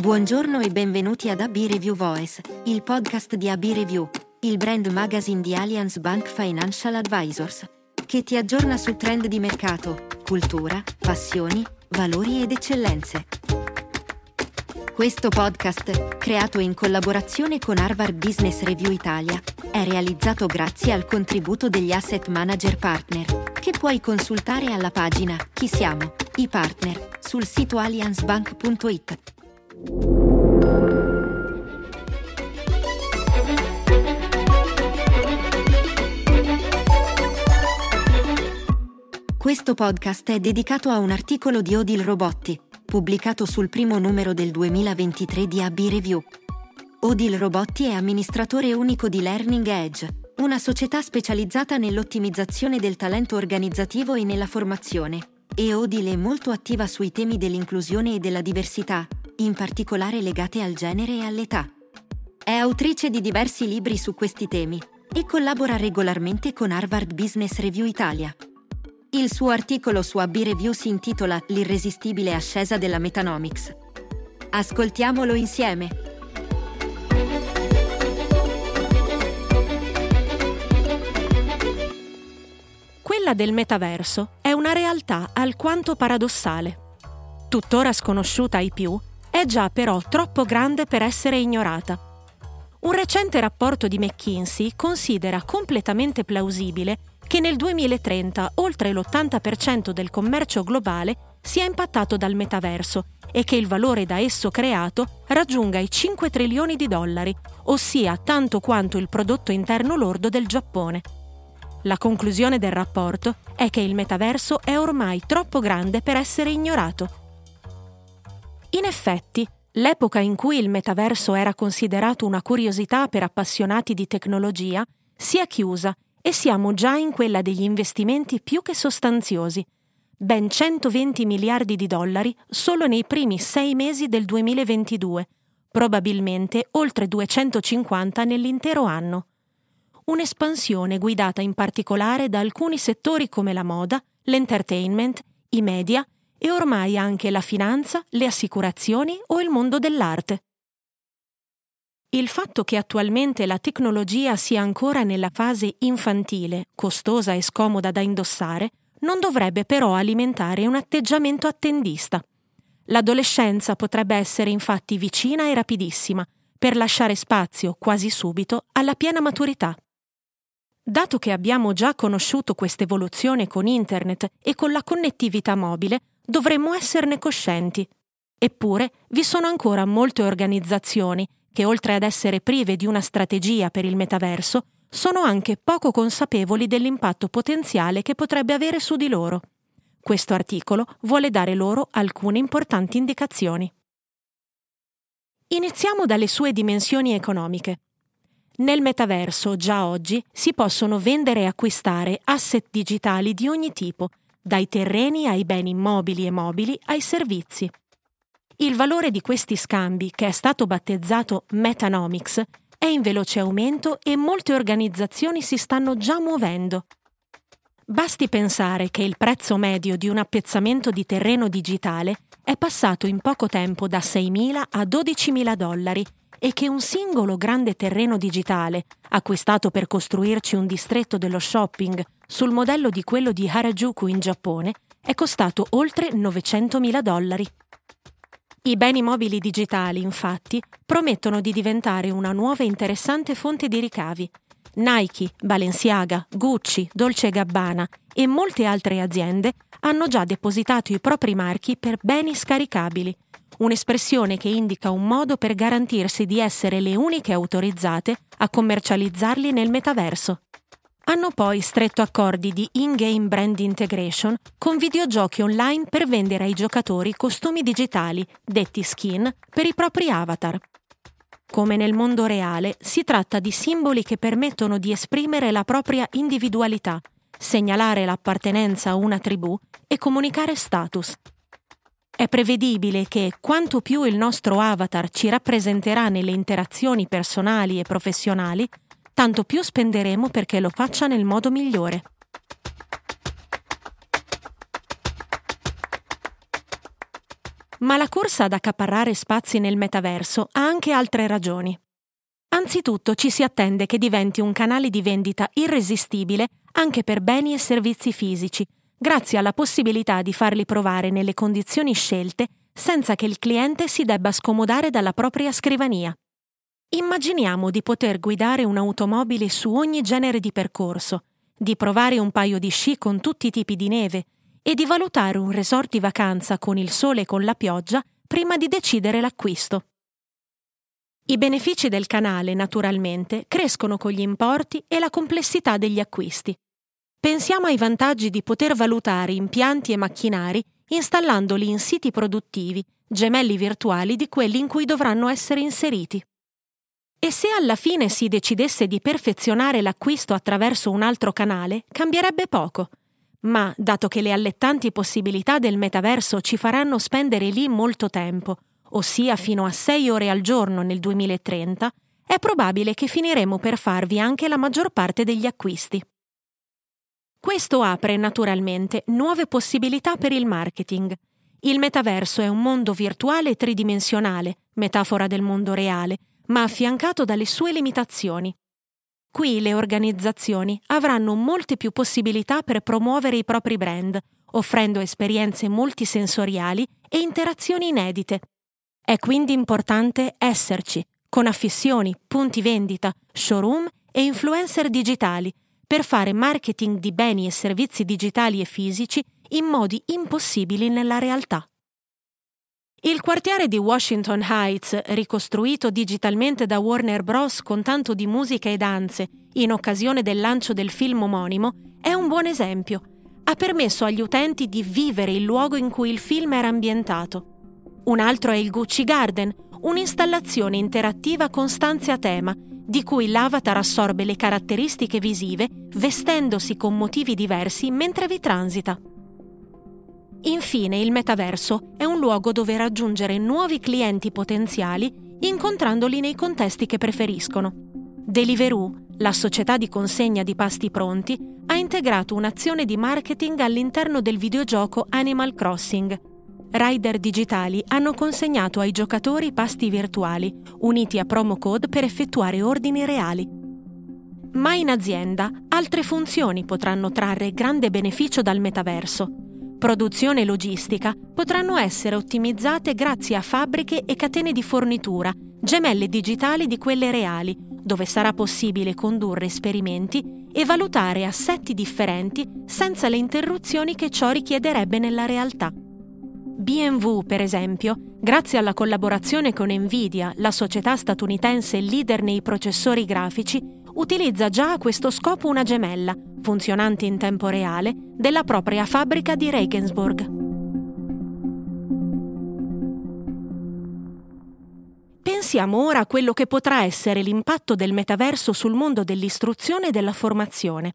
Buongiorno e benvenuti ad AB Review Voice, il podcast di AB Review, il brand magazine di Allianz Bank Financial Advisors, che ti aggiorna su trend di mercato, cultura, passioni, valori ed eccellenze. Questo podcast, creato in collaborazione con Harvard Business Review Italia, è realizzato grazie al contributo degli asset manager partner, che puoi consultare alla pagina Chi siamo? I partner sul sito allianzbank.it. Questo podcast è dedicato a un articolo di Odile Robotti, pubblicato sul primo numero del 2023 di AB Review. Odile Robotti è amministratore unico di Learning Edge, una società specializzata nell'ottimizzazione del talento organizzativo e nella formazione. E Odile è molto attiva sui temi dell'inclusione e della diversità, in particolare legate al genere e all'età. È autrice di diversi libri su questi temi e collabora regolarmente con Harvard Business Review Italia. Il suo articolo su AB Review si intitola L'irresistibile ascesa della Metanomics. Ascoltiamolo insieme. Quella del metaverso è una realtà alquanto paradossale. Tuttora sconosciuta ai più, è già però troppo grande per essere ignorata. Un recente rapporto di McKinsey considera completamente plausibile che nel 2030 oltre l'80% del commercio globale sia impattato dal metaverso e che il valore da esso creato raggiunga i 5 trilioni di dollari, ossia tanto quanto il prodotto interno lordo del Giappone. La conclusione del rapporto è che il metaverso è ormai troppo grande per essere ignorato in effetti, l'epoca in cui il metaverso era considerato una curiosità per appassionati di tecnologia si è chiusa e siamo già in quella degli investimenti più che sostanziosi. Ben 120 miliardi di dollari solo nei primi sei mesi del 2022, probabilmente oltre 250 nell'intero anno. Un'espansione guidata in particolare da alcuni settori come la moda, l'entertainment, i media e ormai anche la finanza, le assicurazioni o il mondo dell'arte. Il fatto che attualmente la tecnologia sia ancora nella fase infantile, costosa e scomoda da indossare, non dovrebbe però alimentare un atteggiamento attendista. L'adolescenza potrebbe essere infatti vicina e rapidissima, per lasciare spazio quasi subito alla piena maturità. Dato che abbiamo già conosciuto questa evoluzione con Internet e con la connettività mobile, dovremmo esserne coscienti. Eppure vi sono ancora molte organizzazioni che, oltre ad essere prive di una strategia per il metaverso, sono anche poco consapevoli dell'impatto potenziale che potrebbe avere su di loro. Questo articolo vuole dare loro alcune importanti indicazioni. Iniziamo dalle sue dimensioni economiche. Nel metaverso, già oggi, si possono vendere e acquistare asset digitali di ogni tipo, dai terreni ai beni immobili e mobili ai servizi. Il valore di questi scambi, che è stato battezzato Metanomics, è in veloce aumento e molte organizzazioni si stanno già muovendo. Basti pensare che il prezzo medio di un appezzamento di terreno digitale è passato in poco tempo da 6.000 a 12.000 dollari e che un singolo grande terreno digitale, acquistato per costruirci un distretto dello shopping sul modello di quello di Harajuku in Giappone, è costato oltre 900.000 dollari. I beni mobili digitali, infatti, promettono di diventare una nuova e interessante fonte di ricavi. Nike, Balenciaga, Gucci, Dolce Gabbana e molte altre aziende hanno già depositato i propri marchi per beni scaricabili, un'espressione che indica un modo per garantirsi di essere le uniche autorizzate a commercializzarli nel metaverso. Hanno poi stretto accordi di in-game brand integration con videogiochi online per vendere ai giocatori costumi digitali, detti skin, per i propri avatar. Come nel mondo reale, si tratta di simboli che permettono di esprimere la propria individualità, segnalare l'appartenenza a una tribù e comunicare status, è prevedibile che quanto più il nostro avatar ci rappresenterà nelle interazioni personali e professionali, tanto più spenderemo perché lo faccia nel modo migliore. Ma la corsa ad accaparrare spazi nel metaverso ha anche altre ragioni. Anzitutto ci si attende che diventi un canale di vendita irresistibile anche per beni e servizi fisici, grazie alla possibilità di farli provare nelle condizioni scelte senza che il cliente si debba scomodare dalla propria scrivania. Immaginiamo di poter guidare un'automobile su ogni genere di percorso, di provare un paio di sci con tutti i tipi di neve e di valutare un resort di vacanza con il sole e con la pioggia prima di decidere l'acquisto. I benefici del canale, naturalmente, crescono con gli importi e la complessità degli acquisti. Pensiamo ai vantaggi di poter valutare impianti e macchinari installandoli in siti produttivi, gemelli virtuali di quelli in cui dovranno essere inseriti. E se alla fine si decidesse di perfezionare l'acquisto attraverso un altro canale, cambierebbe poco. Ma, dato che le allettanti possibilità del metaverso ci faranno spendere lì molto tempo, ossia fino a 6 ore al giorno nel 2030, è probabile che finiremo per farvi anche la maggior parte degli acquisti. Questo apre naturalmente nuove possibilità per il marketing. Il metaverso è un mondo virtuale e tridimensionale, metafora del mondo reale, ma affiancato dalle sue limitazioni. Qui le organizzazioni avranno molte più possibilità per promuovere i propri brand, offrendo esperienze multisensoriali e interazioni inedite. È quindi importante esserci, con affissioni, punti vendita, showroom e influencer digitali, per fare marketing di beni e servizi digitali e fisici in modi impossibili nella realtà. Il quartiere di Washington Heights, ricostruito digitalmente da Warner Bros. con tanto di musica e danze in occasione del lancio del film omonimo, è un buon esempio. Ha permesso agli utenti di vivere il luogo in cui il film era ambientato. Un altro è il Gucci Garden, un'installazione interattiva con stanze a tema, di cui l'avatar assorbe le caratteristiche visive vestendosi con motivi diversi mentre vi transita. Infine, il metaverso è un luogo dove raggiungere nuovi clienti potenziali incontrandoli nei contesti che preferiscono. Deliveroo, la società di consegna di pasti pronti, ha integrato un'azione di marketing all'interno del videogioco Animal Crossing, rider digitali hanno consegnato ai giocatori pasti virtuali, uniti a promo code per effettuare ordini reali. Ma in azienda altre funzioni potranno trarre grande beneficio dal metaverso. Produzione e logistica potranno essere ottimizzate grazie a fabbriche e catene di fornitura, gemelle digitali di quelle reali, dove sarà possibile condurre esperimenti e valutare assetti differenti senza le interruzioni che ciò richiederebbe nella realtà. BMW, per esempio, grazie alla collaborazione con Nvidia, la società statunitense leader nei processori grafici, utilizza già a questo scopo una gemella, funzionante in tempo reale, della propria fabbrica di Regensburg. Pensiamo ora a quello che potrà essere l'impatto del metaverso sul mondo dell'istruzione e della formazione.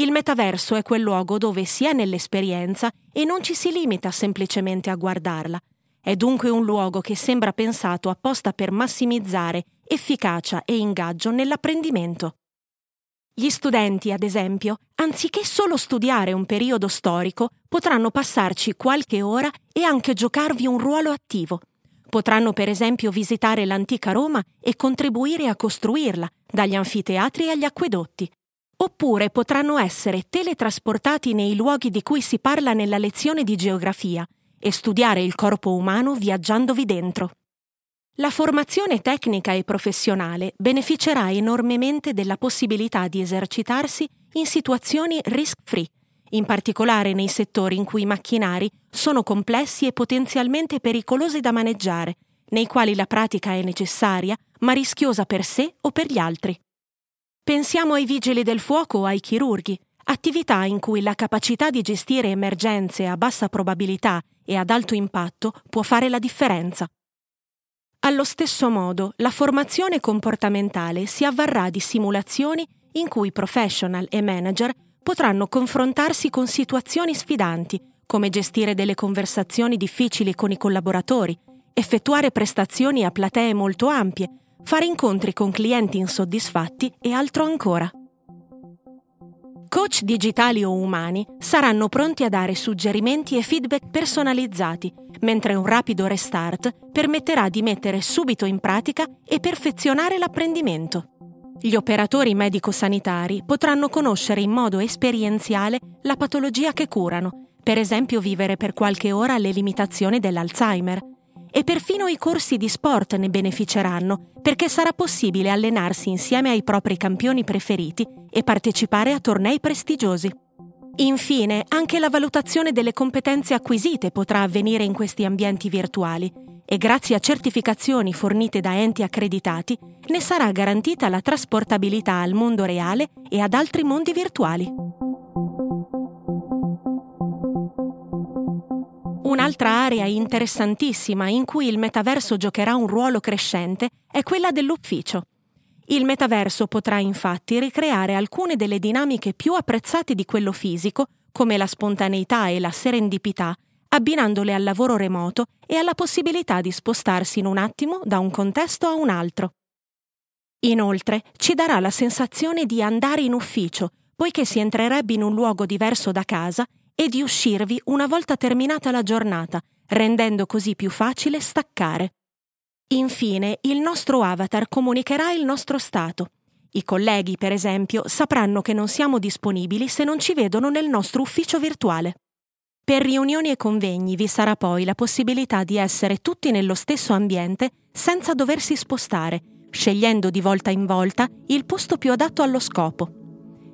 Il metaverso è quel luogo dove si è nell'esperienza e non ci si limita semplicemente a guardarla. È dunque un luogo che sembra pensato apposta per massimizzare efficacia e ingaggio nell'apprendimento. Gli studenti, ad esempio, anziché solo studiare un periodo storico, potranno passarci qualche ora e anche giocarvi un ruolo attivo. Potranno per esempio visitare l'antica Roma e contribuire a costruirla, dagli anfiteatri agli acquedotti, oppure potranno essere teletrasportati nei luoghi di cui si parla nella lezione di geografia e studiare il corpo umano viaggiandovi dentro. La formazione tecnica e professionale beneficerà enormemente della possibilità di esercitarsi in situazioni risk-free, in particolare nei settori in cui i macchinari sono complessi e potenzialmente pericolosi da maneggiare, nei quali la pratica è necessaria ma rischiosa per sé o per gli altri. Pensiamo ai vigili del fuoco o ai chirurghi, attività in cui la capacità di gestire emergenze a bassa probabilità e ad alto impatto può fare la differenza. Allo stesso modo, la formazione comportamentale si avvarrà di simulazioni in cui professional e manager potranno confrontarsi con situazioni sfidanti, come gestire delle conversazioni difficili con i collaboratori, effettuare prestazioni a platee molto ampie, fare incontri con clienti insoddisfatti e altro ancora. Coach digitali o umani saranno pronti a dare suggerimenti e feedback personalizzati mentre un rapido restart permetterà di mettere subito in pratica e perfezionare l'apprendimento. Gli operatori medico-sanitari potranno conoscere in modo esperienziale la patologia che curano, per esempio vivere per qualche ora le limitazioni dell'Alzheimer. E perfino i corsi di sport ne beneficeranno, perché sarà possibile allenarsi insieme ai propri campioni preferiti e partecipare a tornei prestigiosi. Infine, anche la valutazione delle competenze acquisite potrà avvenire in questi ambienti virtuali e grazie a certificazioni fornite da enti accreditati ne sarà garantita la trasportabilità al mondo reale e ad altri mondi virtuali. Un'altra area interessantissima in cui il metaverso giocherà un ruolo crescente è quella dell'ufficio. Il metaverso potrà infatti ricreare alcune delle dinamiche più apprezzate di quello fisico, come la spontaneità e la serendipità, abbinandole al lavoro remoto e alla possibilità di spostarsi in un attimo da un contesto a un altro. Inoltre, ci darà la sensazione di andare in ufficio, poiché si entrerebbe in un luogo diverso da casa e di uscirvi una volta terminata la giornata, rendendo così più facile staccare. Infine, il nostro avatar comunicherà il nostro stato. I colleghi, per esempio, sapranno che non siamo disponibili se non ci vedono nel nostro ufficio virtuale. Per riunioni e convegni vi sarà poi la possibilità di essere tutti nello stesso ambiente senza doversi spostare, scegliendo di volta in volta il posto più adatto allo scopo.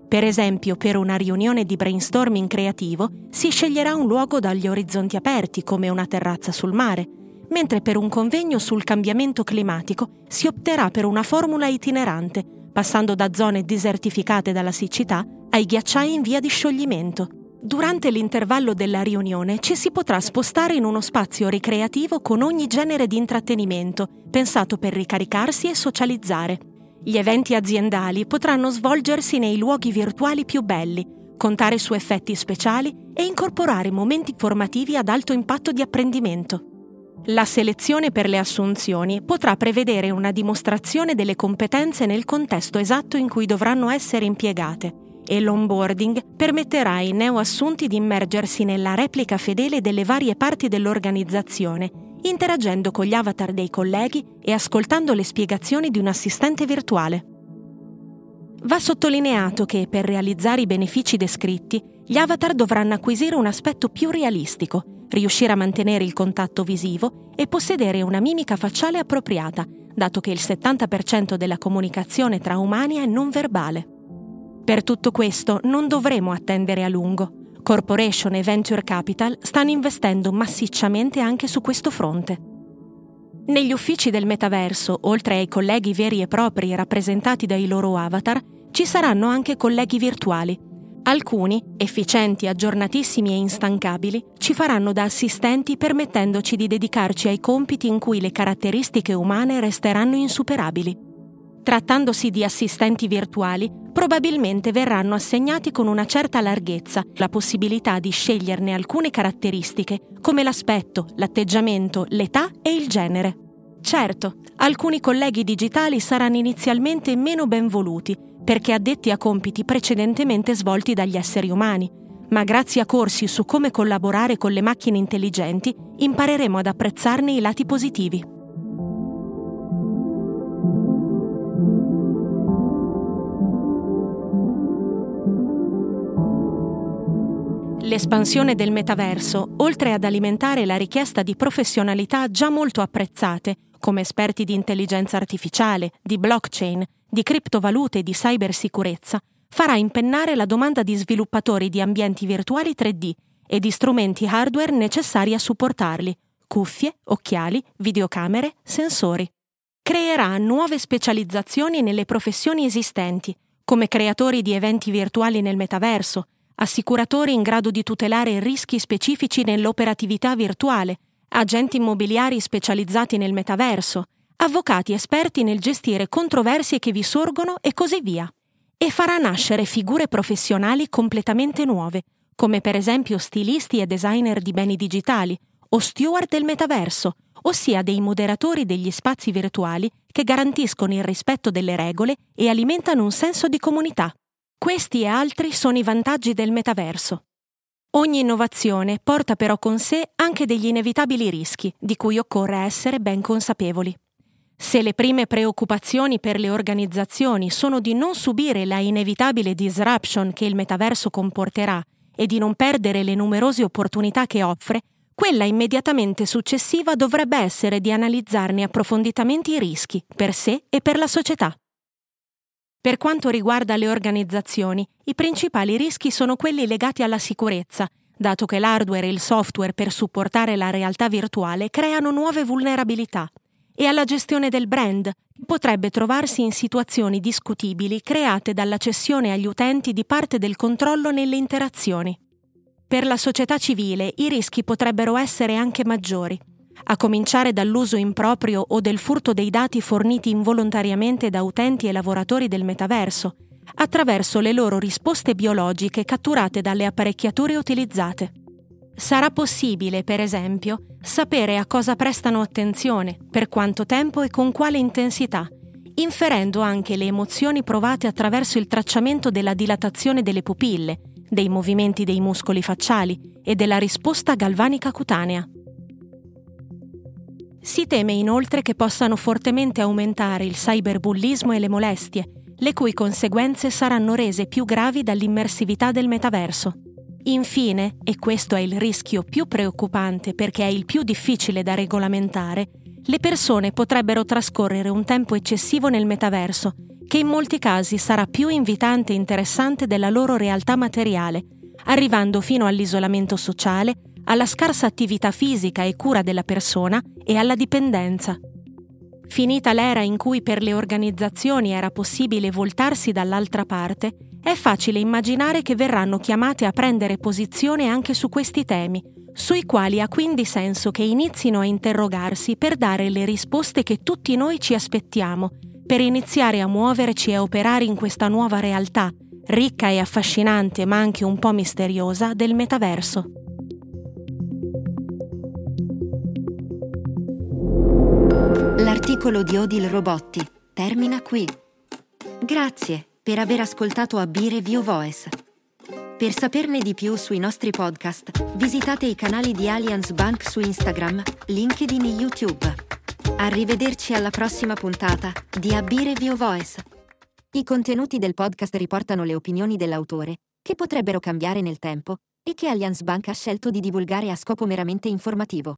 Per esempio, per una riunione di brainstorming creativo si sceglierà un luogo dagli orizzonti aperti, come una terrazza sul mare, mentre per un convegno sul cambiamento climatico si opterà per una formula itinerante, passando da zone desertificate dalla siccità ai ghiacciai in via di scioglimento. Durante l'intervallo della riunione ci si potrà spostare in uno spazio ricreativo con ogni genere di intrattenimento, pensato per ricaricarsi e socializzare. Gli eventi aziendali potranno svolgersi nei luoghi virtuali più belli, contare su effetti speciali e incorporare momenti formativi ad alto impatto di apprendimento. La selezione per le assunzioni potrà prevedere una dimostrazione delle competenze nel contesto esatto in cui dovranno essere impiegate e l'onboarding permetterà ai neoassunti di immergersi nella replica fedele delle varie parti dell'organizzazione, interagendo con gli avatar dei colleghi e ascoltando le spiegazioni di un assistente virtuale. Va sottolineato che per realizzare i benefici descritti, gli avatar dovranno acquisire un aspetto più realistico, riuscire a mantenere il contatto visivo e possedere una mimica facciale appropriata, dato che il 70% della comunicazione tra umani è non verbale. Per tutto questo non dovremo attendere a lungo. Corporation e Venture Capital stanno investendo massicciamente anche su questo fronte. Negli uffici del metaverso, oltre ai colleghi veri e propri rappresentati dai loro avatar, ci saranno anche colleghi virtuali, Alcuni, efficienti, aggiornatissimi e instancabili, ci faranno da assistenti permettendoci di dedicarci ai compiti in cui le caratteristiche umane resteranno insuperabili. Trattandosi di assistenti virtuali, probabilmente verranno assegnati con una certa larghezza la possibilità di sceglierne alcune caratteristiche, come l'aspetto, l'atteggiamento, l'età e il genere. Certo, alcuni colleghi digitali saranno inizialmente meno ben voluti, perché addetti a compiti precedentemente svolti dagli esseri umani, ma grazie a corsi su come collaborare con le macchine intelligenti impareremo ad apprezzarne i lati positivi. L'espansione del metaverso, oltre ad alimentare la richiesta di professionalità già molto apprezzate, come esperti di intelligenza artificiale, di blockchain, di criptovalute e di cybersicurezza, farà impennare la domanda di sviluppatori di ambienti virtuali 3D e di strumenti hardware necessari a supportarli, cuffie, occhiali, videocamere, sensori. Creerà nuove specializzazioni nelle professioni esistenti, come creatori di eventi virtuali nel metaverso, assicuratori in grado di tutelare rischi specifici nell'operatività virtuale, agenti immobiliari specializzati nel metaverso, avvocati esperti nel gestire controversie che vi sorgono e così via. E farà nascere figure professionali completamente nuove, come per esempio stilisti e designer di beni digitali o steward del metaverso, ossia dei moderatori degli spazi virtuali che garantiscono il rispetto delle regole e alimentano un senso di comunità. Questi e altri sono i vantaggi del metaverso. Ogni innovazione porta però con sé anche degli inevitabili rischi, di cui occorre essere ben consapevoli. Se le prime preoccupazioni per le organizzazioni sono di non subire la inevitabile disruption che il metaverso comporterà e di non perdere le numerose opportunità che offre, quella immediatamente successiva dovrebbe essere di analizzarne approfonditamente i rischi per sé e per la società. Per quanto riguarda le organizzazioni, i principali rischi sono quelli legati alla sicurezza, dato che l'hardware e il software per supportare la realtà virtuale creano nuove vulnerabilità, e alla gestione del brand, che potrebbe trovarsi in situazioni discutibili create dalla cessione agli utenti di parte del controllo nelle interazioni. Per la società civile i rischi potrebbero essere anche maggiori, a cominciare dall'uso improprio o del furto dei dati forniti involontariamente da utenti e lavoratori del metaverso, attraverso le loro risposte biologiche catturate dalle apparecchiature utilizzate. Sarà possibile, per esempio, sapere a cosa prestano attenzione, per quanto tempo e con quale intensità, inferendo anche le emozioni provate attraverso il tracciamento della dilatazione delle pupille, dei movimenti dei muscoli facciali e della risposta galvanica cutanea. Si teme inoltre che possano fortemente aumentare il cyberbullismo e le molestie, le cui conseguenze saranno rese più gravi dall'immersività del metaverso. Infine, e questo è il rischio più preoccupante perché è il più difficile da regolamentare, le persone potrebbero trascorrere un tempo eccessivo nel metaverso che in molti casi sarà più invitante e interessante della loro realtà materiale, arrivando fino all'isolamento sociale, alla scarsa attività fisica e cura della persona e alla dipendenza. Finita l'era in cui per le organizzazioni era possibile voltarsi dall'altra parte, è facile immaginare che verranno chiamate a prendere posizione anche su questi temi, sui quali ha quindi senso che inizino a interrogarsi per dare le risposte che tutti noi ci aspettiamo per iniziare a muoverci e operare in questa nuova realtà, ricca e affascinante ma anche un po' misteriosa, del metaverso. L'articolo di Odile Robotti termina qui. Grazie per aver ascoltato AB Review Voice. Per saperne di più sui nostri podcast, visitate i canali di Allianz Bank su Instagram, LinkedIn e YouTube. Arrivederci alla prossima puntata di AB Review Voice. I contenuti del podcast riportano le opinioni dell'autore, che potrebbero cambiare nel tempo, e che Allianz Bank ha scelto di divulgare a scopo meramente informativo.